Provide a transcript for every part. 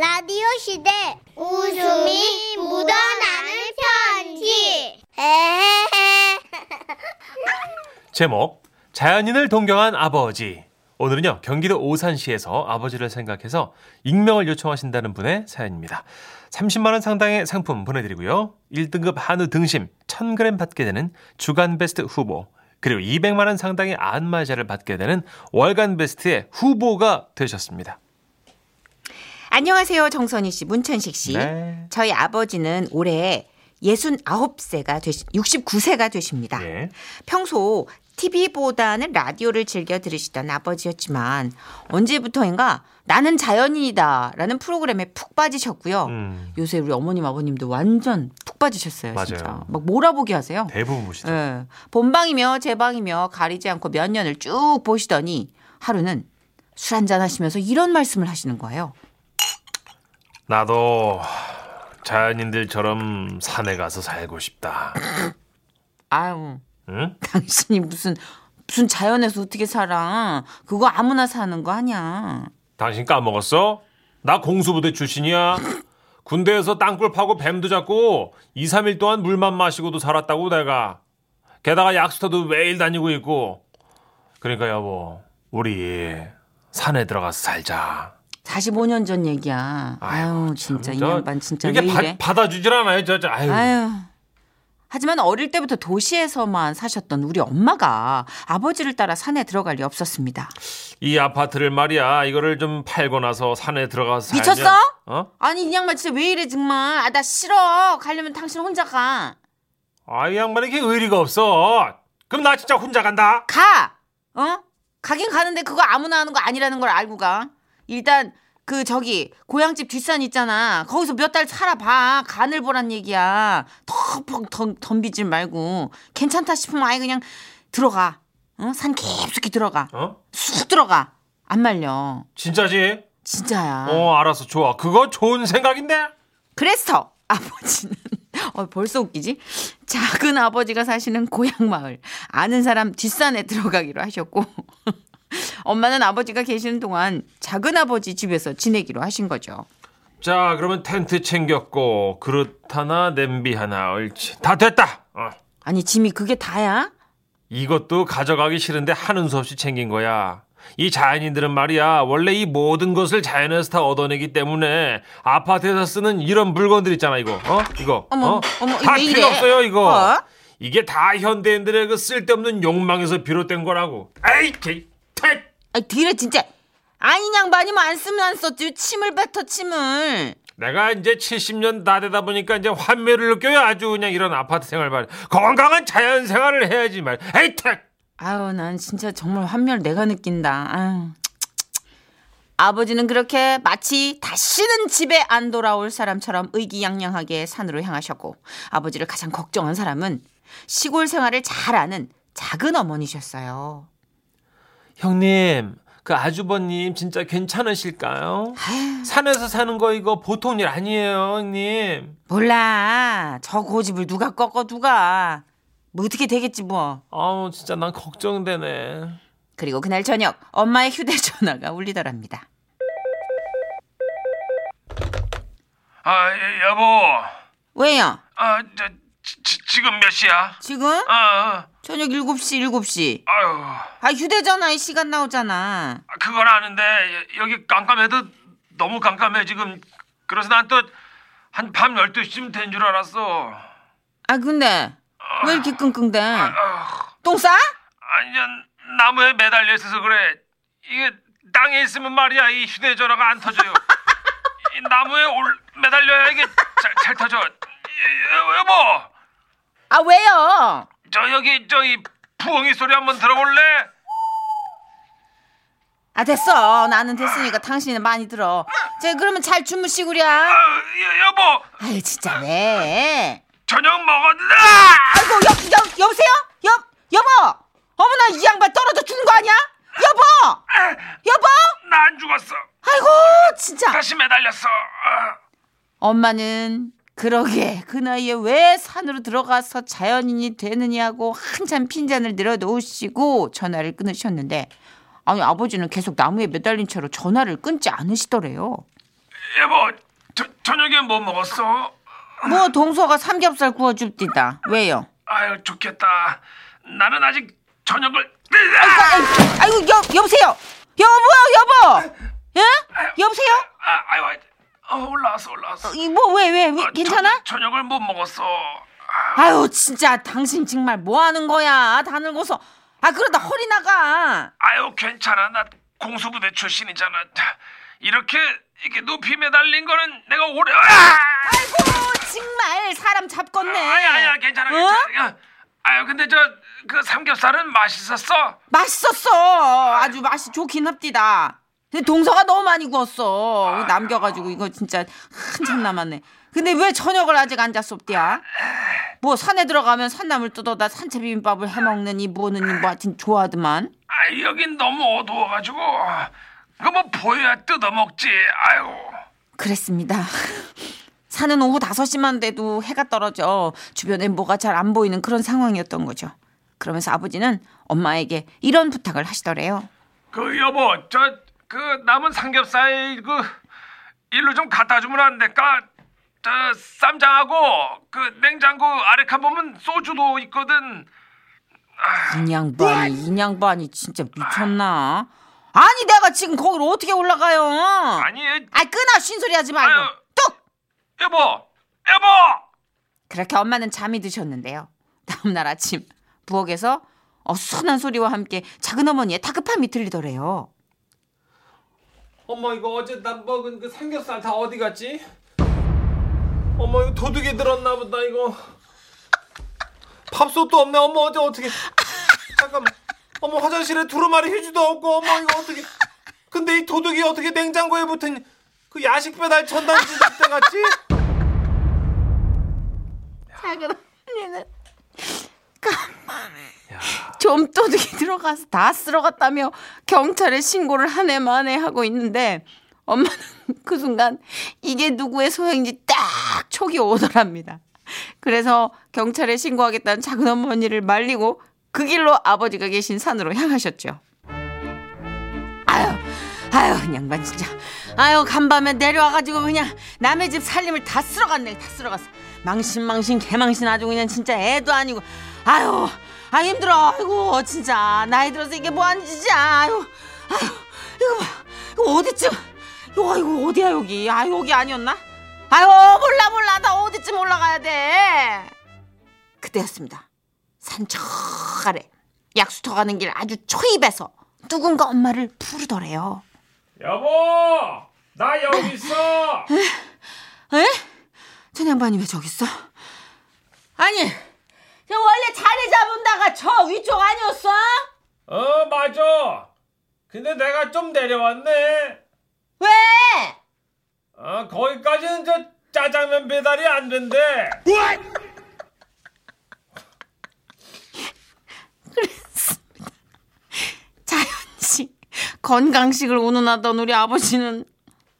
라디오 시대. 웃음이 묻어나는 편지. 에헤헤. 제목 자연인을 동경한 아버지. 오늘은요 경기도 오산시에서 아버지를 생각해서 익명을 요청하신다는 분의 사연입니다. 30만 원 상당의 상품 보내드리고요. 1등급 한우 등심 1000g 받게 되는 주간 베스트 후보 그리고 200만 원 상당의 안마자를 받게 되는 월간 베스트의 후보가 되셨습니다 안녕하세요. 정선희 씨, 문천식 씨. 네. 저희 아버지는 올해 69세가 되시, 69세가 되십니다. 예. 평소 TV보다는 라디오를 즐겨 들으시던 아버지였지만 언제부터인가 나는 자연인이다 라는 프로그램에 푹 빠지셨고요. 음, 요새 우리 어머님 아버님도 완전 푹 빠지셨어요. 맞아요. 진짜. 막 몰아보기 하세요. 대부분 보시죠 예. 본방이며 제방이며 가리지 않고 몇 년을 쭉 보시더니 하루는 술 한잔 하시면서 이런 말씀을 하시는 거예요. 나도 자연인들처럼 산에 가서 살고 싶다 아유, 응? 당신이 무슨 무슨 자연에서 어떻게 살아? 그거 아무나 사는 거 아니야. 당신 까먹었어? 나 공수부대 출신이야. 군대에서 땅굴 파고 뱀도 잡고 2, 3일 동안 물만 마시고도 살았다고 내가. 게다가 약수터도 매일 다니고 있고. 그러니까 여보, 우리 산에 들어가서 살자. 45년 전 얘기야. 아유, 참, 진짜 이저 양반 진짜 이래? 바, 받아주질 않아요, 저, 저. 아유. 아유. 하지만 어릴 때부터 도시에서만 사셨던 우리 엄마가 아버지를 따라 산에 들어갈 리 없었습니다. 이 아파트를 말이야, 이거를 좀 팔고 나서 산에 들어가서 살면. 미쳤어? 어? 아니 이 양반 진짜 왜 이래 정말. 아 나 싫어. 가려면 당신 혼자 가. 아, 이 양반에 이렇게 의리가 없어. 그럼 나 진짜 혼자 간다. 가. 어? 가긴 가는데 그거 아무나 하는 거 아니라는 걸 알고 가. 일단 그 저기 고향집 뒷산 있잖아. 거기서 몇 달 살아봐. 간을 보란 얘기야. 덤- 덤비지 말고 괜찮다 싶으면 아예 그냥 들어가. 어? 산 깊숙이 들어가. 어? 쑥 들어가. 안 말려. 진짜지? 진짜야. 어, 알았어. 좋아. 그거 좋은 생각인데? 그래서 아버지는 어, 벌써 웃기지? 작은 아버지가 사시는 고향 마을 아는 사람 뒷산에 들어가기로 하셨고 엄마는 아버지가 계시는 동안 작은 아버지 집에서 지내기로 하신 거죠. 자, 그러면 텐트 챙겼고 그릇 하나, 냄비 하나, 옳지. 다 됐다. 어. 아니 짐이 그게 다야? 이것도 가져가기 싫은데 하는 수 없이 챙긴 거야. 이 자연인들은 말이야 원래 이 모든 것을 자연에서 다 얻어내기 때문에 아파트에서 쓰는 이런 물건들 있잖아 이거 어 이거 어머, 어? 어머, 다왜 필요 이래? 없어요 이거 어? 이게 다 현대인들의 그 쓸데없는 욕망에서 비롯된 거라고 에이 개, 퇴. 아니 뒤에 진짜 아니 양반이면 안 쓰면 안 썼지 침을 뱉어 침을 내가 이제 70년 다 되다 보니까 이제 환멸을 느껴요. 아주 그냥 이런 아파트 생활 말. 건강한 자연 생활을 해야지 말. 에이 택. 아유, 난 진짜 정말 환멸 내가 느낀다. 아유. 아버지는 그렇게 마치 다시는 집에 안 돌아올 사람처럼 의기양양하게 산으로 향하셨고 아버지를 가장 걱정한 사람은 시골 생활을 잘 아는 작은 어머니셨어요. 형님, 그 아주버님 진짜 괜찮으실까요? 산에서 사는 거 이거 보통 일 아니에요, 형님. 몰라. 저 고집을 누가 꺾어 누가. 뭐 어떻게 되겠지 뭐. 아우, 진짜 난 걱정되네. 그리고 그날 저녁 엄마의 휴대전화가 울리더랍니다. 아, 여보. 왜요? 아, 저, 지, 금몇 시야? 지금? 아, 저녁 7시 7시. 아유. 아 휴대전화에 시간 나오잖아. 그건 아는데 여기 깜깜해도 너무 깜깜해 지금. 그래서 난 또 한 밤 12시쯤 된 줄 알았어. 아 근데 왜 이렇게 끙끙대? 아휴. 똥 싸? 아니 저 나무에 매달려 있어서 그래. 이게 땅에 있으면 말이야 이 휴대전화가 안 터져요. 이 나무에 올 매달려야 이게 잘, 잘 터져. 여보, 아 왜요? 저 여기 저이 부엉이 소리 한번 들어볼래? 아 됐어. 나는 됐으니까 당신은 많이 들어. 제 그러면 잘 주무시구랴. 아, 여, 여보, 아유 진짜 왜? 저녁 먹었나? 아이고 여, 여 여보세요? 여 여보. 어머나 이 양반 떨어져 죽은 거 아니야? 여보. 여보. 나 안 죽었어. 아이고 진짜. 다시 매달렸어. 아. 엄마는 그러게 그 나이에 왜 산으로 들어가서 자연인이 되느냐고 한참 핀잔을 내려놓으시고 전화를 끊으셨는데 아니 아버지는 계속 나무에 매달린 채로 전화를 끊지 않으시더래요. 여보, 저, 저녁에 뭐 먹었어? 뭐 동서가 삼겹살 구워줍디다. 왜요? 아유, 좋겠다. 나는 아직 저녁을. 아이고, 아이고 여, 여보세요. 여보 여보. 예? 아, 올라왔어, 올라왔어. 뭐왜왜 왜, 어, 괜찮아? 저, 저녁을 못 먹었어. 아유 진짜 당신 정말 뭐 하는 거야? 다 늙어서. 아 그러다 허리 나가. 아유, 괜찮아. 나 공수부대 출신이잖아. 이렇게 이렇게 높이 매달린 거는 내가 오래. 아! 아이고 정말 사람 잡겄네. 아야, 아야, 괜찮아, 어? 괜찮아. 아유, 근데 저 그 삼겹살은 맛있었어. 맛있었어. 아주 맛이 좋긴 합디다. 근데 동서가 너무 많이 구웠어. 남겨가지고 이거 진짜 한참 남았네. 근데 왜 저녁을 아직 안 잤었디야? 뭐 산에 들어가면 산나물 뜯어다 산채 비빔밥을 해먹느니 뭐느니 뭐 하여튼 좋아하더만. 아, 여긴 너무 어두워가지고 그거 뭐 보여야 뜯어먹지. 아유. 그랬습니다. 산은 오후 5시만 돼도 해가 떨어져 주변에 뭐가 잘 안 보이는 그런 상황이었던 거죠. 그러면서 아버지는 엄마에게 이런 부탁을 하시더래요. 그 여보, 저 그 남은 삼겹살 그 일로 좀 갖다 주면 안 될까? 저 쌈장하고 그 냉장고 아래 칸 보면 소주도 있거든. 이 양반이 이 양반이 진짜 미쳤나? 아니 내가 지금 거기로 어떻게 올라가요? 아니, 아이 끊어 쉰소리 하지 말고 아유. 뚝 여보, 여보. 그렇게 엄마는 잠이 드셨는데요. 다음 날 아침 부엌에서 어수선한 소리와 함께 작은 어머니의 다급함이 들리더래요. 엄마 이거 어제 난 먹은 그 삼겹살 다 어디 갔지? 엄마 이거 도둑이 들었나 보다 이거. 밥솥도 없네. 엄마 어제 어떻게? 잠깐만. 엄마 화장실에 두루마리 휴지도 없고 엄마 이거 어떻게? 근데 이 도둑이 어떻게 냉장고에 붙은 그 야식 배달 전단지 잡대 갔지? 작은 언니는 좀 도둑이 들어가서 다 쓸어갔다며 경찰에 신고를 한 해 만에 하고 있는데 엄마는 그 순간 이게 누구의 소행인지 딱 촉이 오더랍니다. 그래서 경찰에 신고하겠다는 작은 어머니를 말리고 그 길로 아버지가 계신 산으로 향하셨죠. 아유, 아유, 양반 진짜. 아유, 간밤에 내려와가지고 그냥 남의 집 살림을 다 쓸어갔네, 다 쓸어갔어. 망신망신 개망신 아주 그냥 진짜 애도 아니고. 아유, 아 힘들어. 아이고, 진짜 나이 들어서 이게 뭐하는 짓이야. 아유, 아유, 이거 봐, 이거 어디쯤? 이거 이거 어디야 여기? 아 여기 아니었나? 아유 몰라 몰라 나 어디쯤 올라가야 돼? 그때였습니다. 산저 아래 약수터 가는 길 아주 초입에서 누군가 엄마를 부르더래요. 여보, 나 여기 있어. 에? 저 양반이 왜 저기 있어? 아니, 저 원래 자리 잡은다가 저 위쪽 아니었어? 어 맞아. 근데 내가 좀 내려왔네. 왜? 아 거기까지는 저 짜장면 배달이 안 된대. 자연식 건강식을 운운하던 우리 아버지는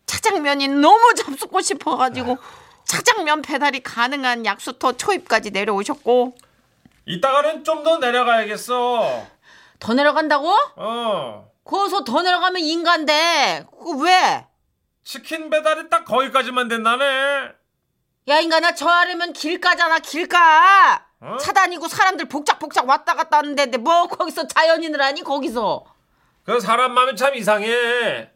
차장면이 너무 잡수고 싶어가지고 차장면 배달이 가능한 약수터 초입까지 내려오셨고 이따가는 좀 더 내려가야겠어. 더 내려간다고? 어. 거기서 더 내려가면 인간데 그거 왜? 치킨 배달이 딱 거기까지만 된다네. 야 인간아 저 아래면 길가잖아 길가 어? 차 다니고 사람들 복작복작 왔다 갔다 하는데 뭐 거기서 자연인을 하니 거기서 그 사람 마음이 참 이상해.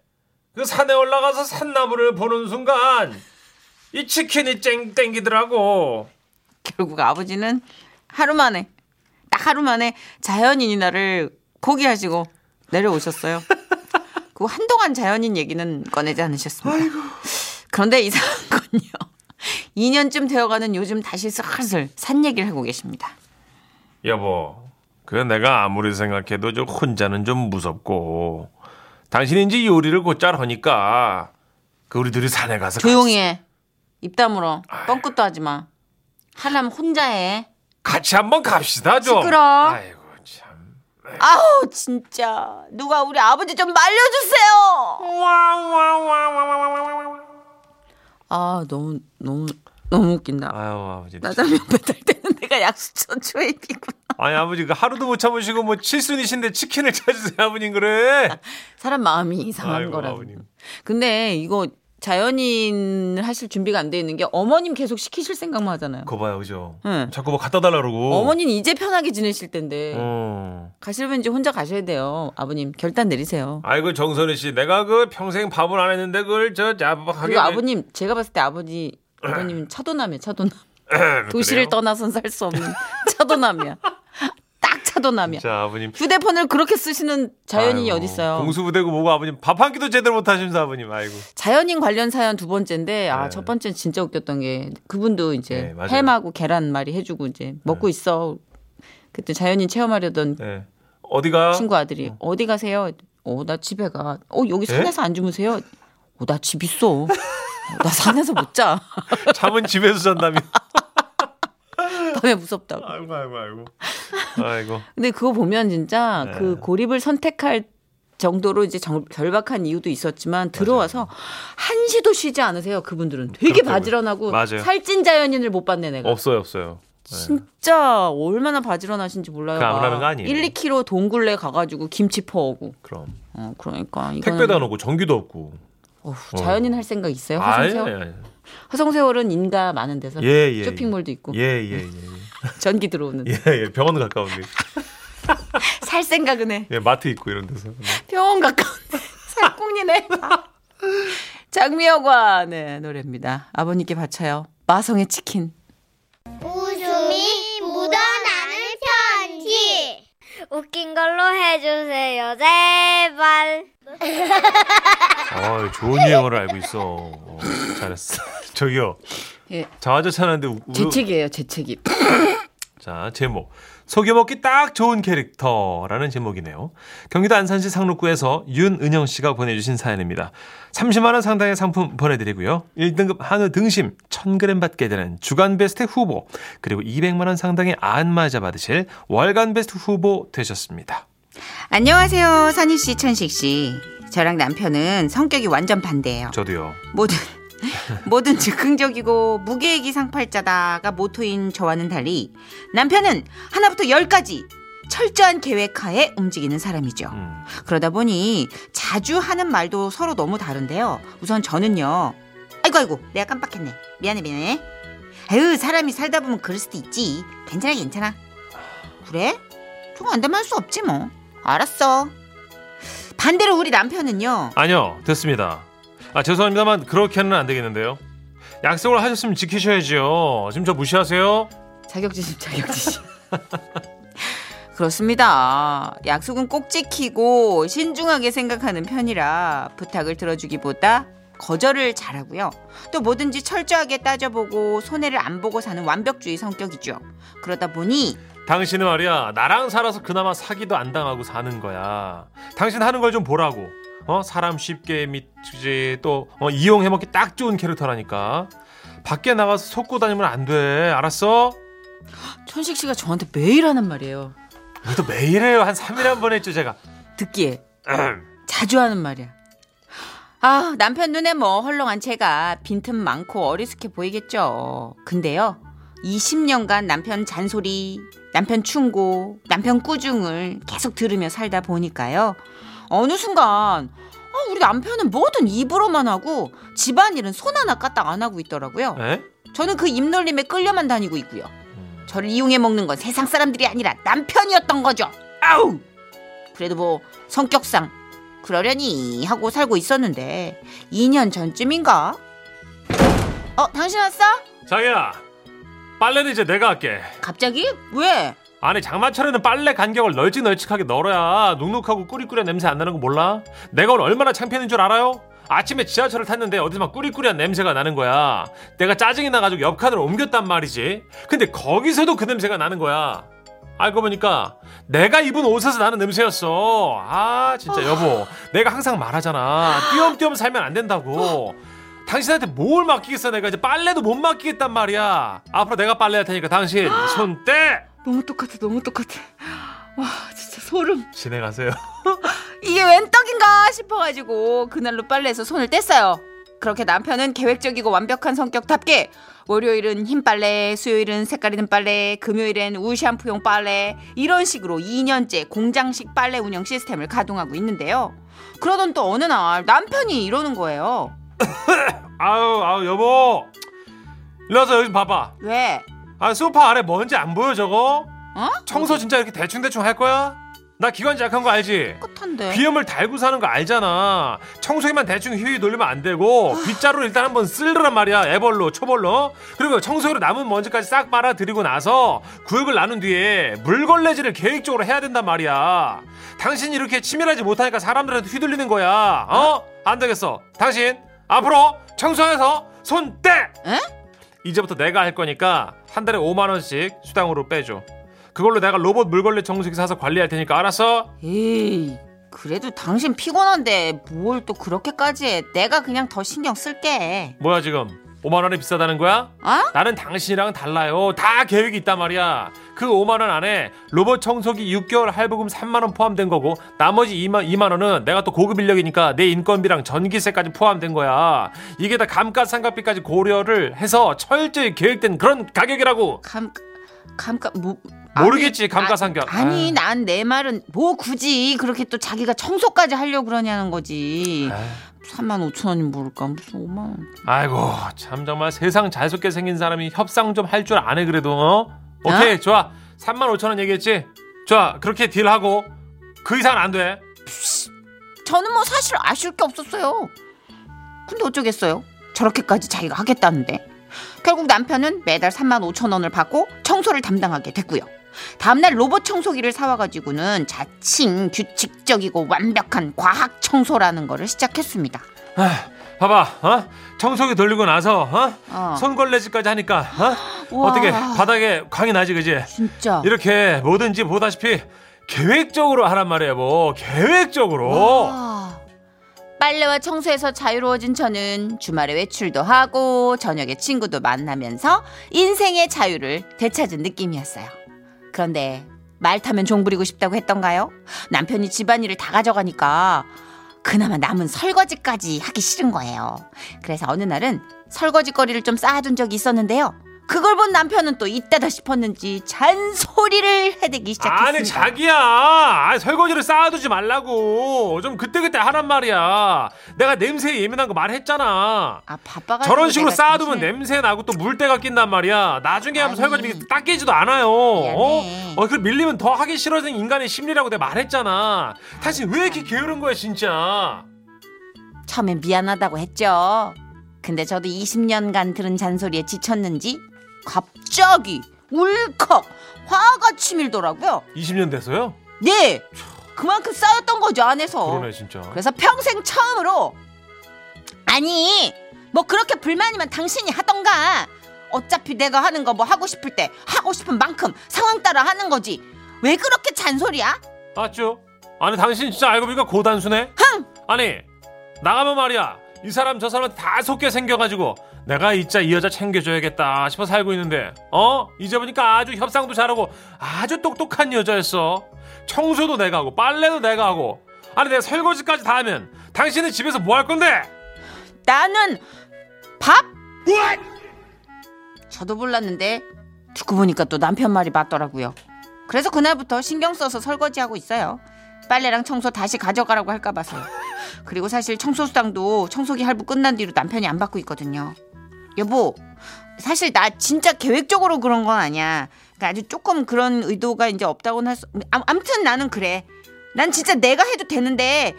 그 산에 올라가서 산나무를 보는 순간 이 치킨이 쨍 땡기더라고. 결국 아버지는 하루 만에 딱 하루 만에 자연인이 나를 포기하시고 내려오셨어요. 그 한동안 자연인 얘기는 꺼내지 않으셨습니다. 그런데 이상한 건요. 2년쯤 되어가는 요즘 다시 슬슬 산 얘기를 하고 계십니다. 여보, 그 내가 아무리 생각해도 저 혼자는 좀 무섭고 당신인지 요리를 곧잘 하니까 그 우리 둘이 산에 가서 조용히 해. 입 다물어. 뻥끗도 하지 마. 하려면 혼자 해. 같이 한번 갑시다 좀. 시끄러. 아이고 참. 아우 진짜 누가 우리 아버지 좀 말려주세요. 아 너무 너무 너무 웃긴다. 아유 아버지. 짜장면 배달 때는 내가 약수천 초입이구나. 아니 아버지 그 하루도 못 참으시고 뭐 칠순이신데 치킨을 찾으세요 아버님 그래. 사람 마음이 이상한 아이고, 거라고. 아버님. 근데 이거 자연인 하실 준비가 안 돼 있는 게 어머님 계속 시키실 생각만 하잖아요. 그거 봐요, 그죠? 응. 자꾸 뭐 갖다 달라 그러고. 어머니는 이제 편하게 지내실 텐데 어. 가시려면 이제 혼자 가셔야 돼요. 아버님 결단 내리세요. 아이고 정선희 씨, 내가 그 평생 밥을 안 했는데 그걸 저. 그리고 아버님 제가 봤을 때 아버지 아버님은 차도남이에요. 차도남. 도시를 떠나선 살 수 없는 차도남이야. 딱 차도남이야. 자 아버님. 휴대폰을 그렇게 쓰시는 자연인이 아이고, 어딨어요. 공수부대고 뭐고 아버님 밥 한 끼도 제대로 못 하시면서 아버님 아이고. 자연인 관련 사연 두 번째인데 아 네. 첫 번째는 진짜 웃겼던 게 그분도 이제 네. 햄하고 계란말이 해주고 이제 먹고 있어. 그때 자연인 체험하려던 네. 어디가? 친구 아들이 어. 디 가세요? 어 나 집에 가. 어 여기 예? 산에서 안 주무세요? 어나 집 있어. 어, 나 산에서 못 자. 잠은 집에서 잔다며. 밤에 무섭다고. 아이고 아이고 아이고. 아이고. 근데 그거 보면 진짜 네. 그 고립을 선택할 정도로 이제 정- 절박한 이유도 있었지만 들어와서 한시도 쉬지 않으세요. 그분들은 되게 그렇다고요. 바지런하고 맞아요. 살찐 자연인을 못 봤네 내가. 없어요 없어요. 네. 진짜 얼마나 바지런하신지 몰라요. 거 아니에요. 1, 2kg 동굴레 가가지고 김치 퍼오고. 그럼 어 그러니까 이거는 택배도 안 오고 전기도 없고. 어휴, 자연인 할 생각 있어요? 화성세월? 화성세월은 인가 많은 데서 예, 예, 쇼핑몰도 있고 예예 예. 예, 전기 들어오는. 예, 예, 병원 가까운데. 살 생각은 해. 예, 마트 있고 이런 데서. 네. 병원 가까운데 살궁리네. 장미여관 네 노래입니다. 아버님께 바쳐요. 마성의 치킨. 웃음이 묻어나는 편지. 웃긴 걸로 해주세요, 제발. 어, 좋은 유행어를 알고 있어. 어, 잘했어. 저기요. 예. 제 책이에요, 제 책이. 자, 제목. 속여먹기 딱 좋은 캐릭터라는 제목이네요. 경기도 안산시 상록구에서 윤은영 씨가 보내주신 사연입니다. 30만원 상당의 상품 보내드리고요. 1등급 한우 등심 1000g 받게 되는 주간 베스트 후보, 그리고 200만원 상당의 안마자 받으실 월간 베스트 후보 되셨습니다. 안녕하세요, 선희 씨, 천식 씨. 저랑 남편은 성격이 완전 반대예요. 저도요. 뭐든 뭐든 즉흥적이고 무계획이 상팔자다가 모토인 저와는 달리 남편은 하나부터 열까지 철저한 계획하에 움직이는 사람이죠. 음, 그러다 보니 자주 하는 말도 서로 너무 다른데요. 우선 저는요. 아이고 아이고 내가 깜빡했네. 미안해 미안해. 아유 사람이 살다 보면 그럴 수도 있지. 괜찮아 괜찮아. 그래? 좀 안되면 할 수 없지 뭐. 알았어. 반대로 우리 남편은요. 아니요, 됐습니다. 아, 죄송합니다만 그렇게는 안 되겠는데요. 약속을 하셨으면 지키셔야죠. 지금 저 무시하세요? 자격지심 자격지심. 그렇습니다. 약속은 꼭 지키고 신중하게 생각하는 편이라 부탁을 들어주기보다 거절을 잘하고요. 또 뭐든지 철저하게 따져보고 손해를 안 보고 사는 완벽주의 성격이죠. 그러다 보니 당신은 말이야 나랑 살아서 그나마 사기도 안 당하고 사는 거야. 당신 하는 걸 좀 보라고. 어 사람 쉽게 믿지 또 어, 이용해 먹기 딱 좋은 캐릭터라니까. 밖에 나가서 속고 다니면 안 돼. 알았어? 천식 씨가 저한테 매일 하는 말이에요. 그래도 매일 해요. 한 3일에 한 번 했죠 제가. 듣기에 자주 하는 말이야. 아, 남편 눈에 뭐 헐렁한 제가 빈틈 많고 어리숙해 보이겠죠. 근데요. 20년간 남편 잔소리, 남편 충고, 남편 꾸중을 계속 들으며 살다 보니까요. 어느 순간 아, 우리 남편은 뭐든 입으로만 하고 집안일은 손 하나 까딱 안 하고 있더라고요. 에? 저는 그 입놀림에 끌려만 다니고 있고요. 음, 저를 이용해 먹는 건 세상 사람들이 아니라 남편이었던 거죠. 아우! 그래도 뭐 성격상 그러려니 하고 살고 있었는데 2년 전쯤인가? 어, 당신 왔어? 자기야 빨래는 이제 내가 할게. 갑자기? 왜? 아니 장마철에는 빨래 간격을 널찍널찍하게 널어야 눅눅하고 꾸리꾸리한 냄새 안 나는 거 몰라? 내가 오늘 얼마나 창피했는 줄 알아요? 아침에 지하철을 탔는데 어디서 막 꾸리꾸리한 냄새가 나는 거야. 내가 짜증이 나가지고 옆 칸으로 옮겼단 말이지. 근데 거기서도 그 냄새가 나는 거야. 알고 보니까 내가 입은 옷에서 나는 냄새였어. 아 진짜 여보, 내가 항상 말하잖아. 띄엄띄엄 살면 안 된다고. 당신한테 뭘 맡기겠어 내가 이제 빨래도 못 맡기겠단 말이야. 앞으로 내가 빨래 할 테니까 당신 손 떼. 너무 똑같아, 너무 똑같아. 와, 진짜 소름. 진행하세요. 이게 웬 떡인가 싶어가지고 그날로 빨래해서 손을 뗐어요. 그렇게 남편은 계획적이고 완벽한 성격답게 월요일은 흰 빨래, 수요일은 색깔 있는 빨래, 금요일엔 우 샴푸용 빨래 이런 식으로 2년째 공장식 빨래 운영 시스템을 가동하고 있는데요. 그러던 또 어느 날 남편이 이러는 거예요. 아유 아유 여보 일로 와서 여기 좀 봐봐 왜? 아 소파 아래 먼지 안 보여 저거? 어? 청소 진짜 이렇게 대충대충 할 거야? 나 기관지 약한 거 알지? 끝한데. 비염을 달고 사는 거 알잖아 청소기만 대충 휘휘 돌리면 안 되고 빗자루 일단 한번 쓸르란 말이야 애벌로 초벌로 그리고 청소기로 남은 먼지까지 싹 빨아들이고 나서 구역을 나눈 뒤에 물걸레질을 계획적으로 해야 된단 말이야 당신이 이렇게 치밀하지 못하니까 사람들한테 휘둘리는 거야 어? 안 되겠어 당신 앞으로 청소해서 손 떼! 에? 이제부터 내가 할 거니까 한 달에 5만 원씩 수당으로 빼줘. 그걸로 내가 로봇 물걸레 청소기 사서 관리할 테니까 알았어? 에이, 그래도 당신 피곤한데 뭘 또 그렇게까지 해? 내가 그냥 더 신경 쓸게. 뭐야 지금 5만 원이 비싸다는 거야? 어? 나는 당신이랑 달라요. 다 계획이 있단 말이야. 그 5만 원 안에 로봇 청소기 6개월 할부금 3만 원 포함된 거고 나머지 2만 2만 원은 내가 또 고급 인력이니까 내 인건비랑 전기세까지 포함된 거야. 이게 다 감가상각비까지 고려를 해서 철저히 계획된 그런 가격이라고. 감 감가 뭐 모르겠지, 아니, 감가상각. 아, 아니 아유. 난내 말은 뭐 굳이 그렇게 또 자기가 청소까지 하려고 그러냐는 거지. 에이. 3만 5천 원이 모를까 무슨 5만 원. 아이고 참 정말 세상 잘 속게 생긴 사람이 협상 좀 할 줄 아네 그래도 어? 오케이 좋아 3만 5천 원 얘기했지 좋아 그렇게 딜하고 그 이상은 안 돼 저는 뭐 사실 아쉬울 게 없었어요. 근데 어쩌겠어요. 저렇게까지 자기가 하겠다는데. 결국 남편은 매달 3만 5천 원을 받고 청소를 담당하게 됐고요. 다음날 로봇 청소기를 사와가지고는 자칭 규칙적이고 완벽한 과학 청소라는 거를 시작했습니다. 봐봐 어? 청소기 돌리고 나서 어? 어. 손걸레질까지 하니까 어? 어떻게 바닥에 광이 나지 그지 진짜. 이렇게 뭐든지 보다시피 계획적으로 하란 말이에요 뭐 계획적으로 와. 빨래와 청소에서 자유로워진 저는 주말에 외출도 하고 저녁에 친구도 만나면서 인생의 자유를 되찾은 느낌이었어요. 그런데 말 타면 종 부리고 싶다고 했던가요? 남편이 집안일을 다 가져가니까 그나마 남은 설거지까지 하기 싫은 거예요. 그래서 어느 날은 설거지 거리를 좀 쌓아둔 적이 있었는데요. 그걸 본 남편은 또 이때다 싶었는지 잔소리를 해대기 시작했습니다. 아니 자기야 아, 설거지를 쌓아두지 말라고 좀 그때그때 하란 말이야 내가 냄새에 예민한 거 말했잖아 아 바빠가지고 저런 식으로 쌓아두면 냄새 나고 또 물때가 낀단 말이야 나중에 하면 아니. 설거지 닦이지도 않아요 어? 미안해. 어, 그 밀리면 더 하기 싫어지는 인간의 심리라고 내가 말했잖아 당신 왜 이렇게 게으른 거야 진짜 처음엔 미안하다고 했죠. 근데 저도 20년간 들은 잔소리에 지쳤는지 갑자기 울컥 화가 치밀더라고요. 20년 됐어요? 네, 그만큼 쌓였던 거죠 안에서. 그러네 진짜 그래서 평생 처음으로 아니 뭐 그렇게 불만이면 당신이 하던가. 어차피 내가 하는 거 뭐 하고 싶을 때 하고 싶은 만큼 상황 따라 하는 거지. 왜 그렇게 잔소리야? 맞죠? 아니 당신 진짜 알고 보니까 고단수네? 아니 나가면 말이야 이 사람 저 사람한테 다 속게 생겨가지고 내가 진짜 이 여자 챙겨줘야겠다 싶어 살고 있는데 어? 이제 보니까 아주 협상도 잘하고 아주 똑똑한 여자였어 청소도 내가 하고 빨래도 내가 하고 아니 내가 설거지까지 다 하면 당신은 집에서 뭐 할 건데? 나는 밥? 저도 몰랐는데 듣고 보니까 또 남편 말이 맞더라고요. 그래서 그날부터 신경 써서 설거지하고 있어요. 빨래랑 청소 다시 가져가라고 할까 봐서요. 그리고 사실 청소 수당도 청소기 할부 끝난 뒤로 남편이 안 받고 있거든요. 여보, 사실 나 진짜 계획적으로 그런 건 아니야. 그러니까 아주 조금 그런 의도가 이제 없다고는 할 수. 아, 아무튼 나는 그래. 난 진짜 내가 해도 되는데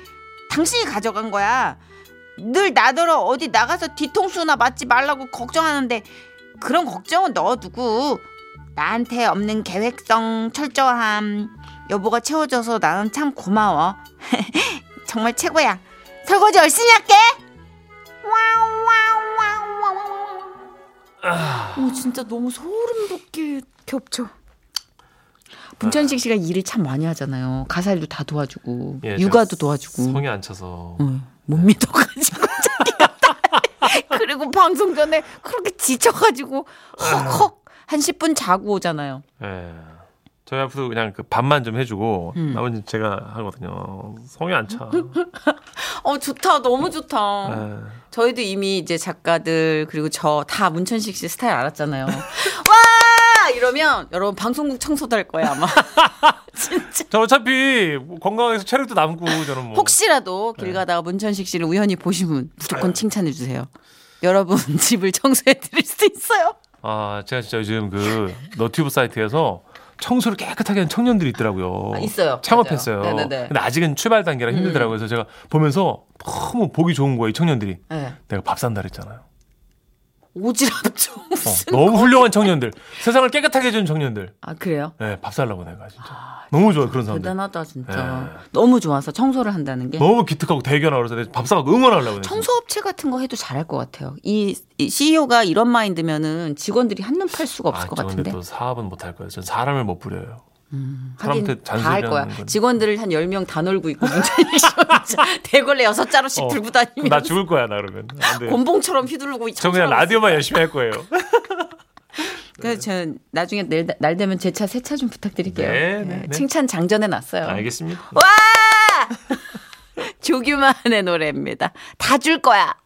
당신이 가져간 거야. 늘 나더러 어디 나가서 뒤통수나 맞지 말라고 걱정하는데 그런 걱정은 넣어두고 나한테 없는 계획성, 철저함 여보가 채워줘서 나는 참 고마워. 정말 최고야. 설거지 열심히 할게. 오 진짜 너무 소름 돋게 겹쳐. 문천식 씨가 일을 참 많이 하잖아요. 가사 일도 다 도와주고 예, 육아도 도와주고. 성이 안 차서 응, 못 믿어가지고 자기가. 그리고 방송 전에 그렇게 지쳐가지고 헉헉 한 10분 자고 오잖아요. 예. 저희 앞으로 그냥 그 밥만 좀 해주고 음. 나머지 제가 하거든요 성이 안 차. 어 좋다 너무 좋다. 예. 저희도 이미 이제 작가들 그리고 저 다 문천식 씨 스타일 알았잖아요. 와 이러면 여러분 방송국 청소도 할 거예요 아마. 저 어차피 건강해서 체력도 남고 저는 뭐. 혹시라도 길 가다가 문천식 씨를 우연히 보시면 무조건 칭찬해 주세요. 여러분 집을 청소해 드릴 수 있어요. 아 제가 진짜 요즘 그 너튜브 사이트에서 청소를 깨끗하게 하는 청년들이 있더라고요. 아, 있어요. 창업했어요. 네네네. 음. 근데 아직은 출발 단계라 힘들더라고요. 그래서 제가 보면서 너무 보기 좋은 거예요. 이 청년들이. 네. 내가 밥 산다 그랬잖아요. 오지랖 좀 어, 너무 훌륭한 청년들. 세상을 깨끗하게 해주는 청년들. 아 그래요? 네, 밥 살라고 내가 진짜. 너무 좋아요 그런 사람들. 대단하다 진짜. 네. 너무 좋아서 청소를 한다는 게. 너무 기특하고 대견하고 그래서 밥 사고 응원하려고. 청소업체 같은 거 해도 잘할 것 같아요. 이, 이 CEO가 이런 마인드면은 직원들이 한눈 팔 수가 없을 아, 것저 근데 같은데. 또 사업은 못할 거예요. 전 사람을 못 부려요. 하긴 사람한테 다할 거야. 건. 직원들을 한 10명 다 놀고 있고 씨 혼자 대걸레 여섯 자루씩 어, 들고 다니면 나 죽을 거야 나 그러면. 곤봉처럼 휘두르고 저 그냥 라디오만 열심히 할 거예요. 그래서 저 나중에 날, 날 되면 제 차 새 차 좀 부탁드릴게요. 네, 네, 네. 칭찬 장전해 놨어요. 알겠습니다. 와! 조규만의 노래입니다. 다 줄 거야.